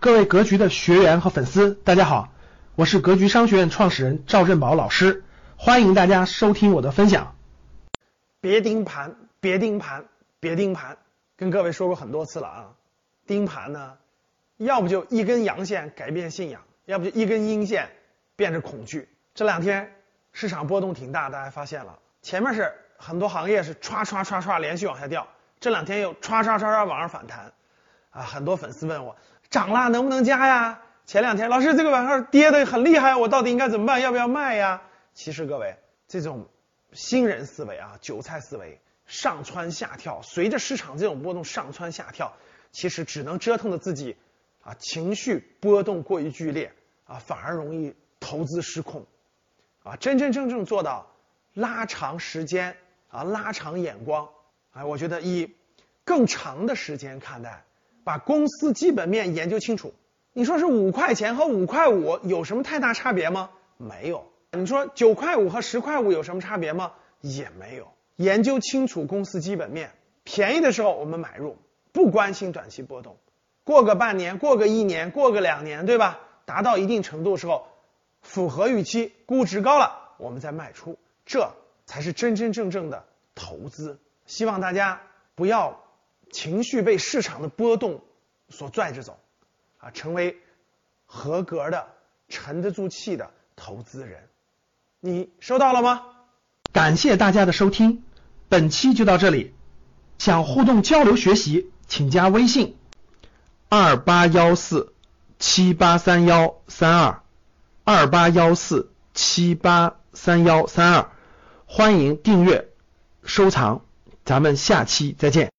各位格局的学员和粉丝，大家好，我是格局商学院创始人赵振宝老师，欢迎大家收听我的分享。别盯盘，别盯盘，别盯盘，跟各位说过很多次了啊。盯盘呢，要不就一根阳线改变信仰，要不就一根阴线变成恐惧。这两天市场波动挺大，大家发现了，前面是很多行业是歘歘歘歘连续往下掉，这两天又歘歘歘歘往上反弹。啊，很多粉丝问我。涨了能不能加呀？前两天老师这个晚上跌的很厉害，我到底应该怎么办？要不要卖呀？其实各位这种新人思维啊，韭菜思维，上蹿下跳，随着市场这种波动上蹿下跳，其实只能折腾的自己啊情绪波动过于剧烈啊，反而容易投资失控啊。真真正正做到拉长时间啊，拉长眼光，哎，我觉得以更长的时间看待。把公司基本面研究清楚。你说是五块钱和五块五有什么太大差别吗？没有。你说九块五和十块五有什么差别吗？也没有。研究清楚公司基本面，便宜的时候我们买入，不关心短期波动。过个半年，过个一年，过个两年，对吧？达到一定程度的时候，符合预期，估值高了，我们再卖出，这才是真真正正的投资。希望大家不要。情绪被市场的波动所拽着走，啊，成为合格的、沉得住气的投资人。你收到了吗？感谢大家的收听，本期就到这里。想互动交流学习，请加微信二八幺四七八三幺三二二八幺四七八三幺三二，欢迎订阅收藏，咱们下期再见。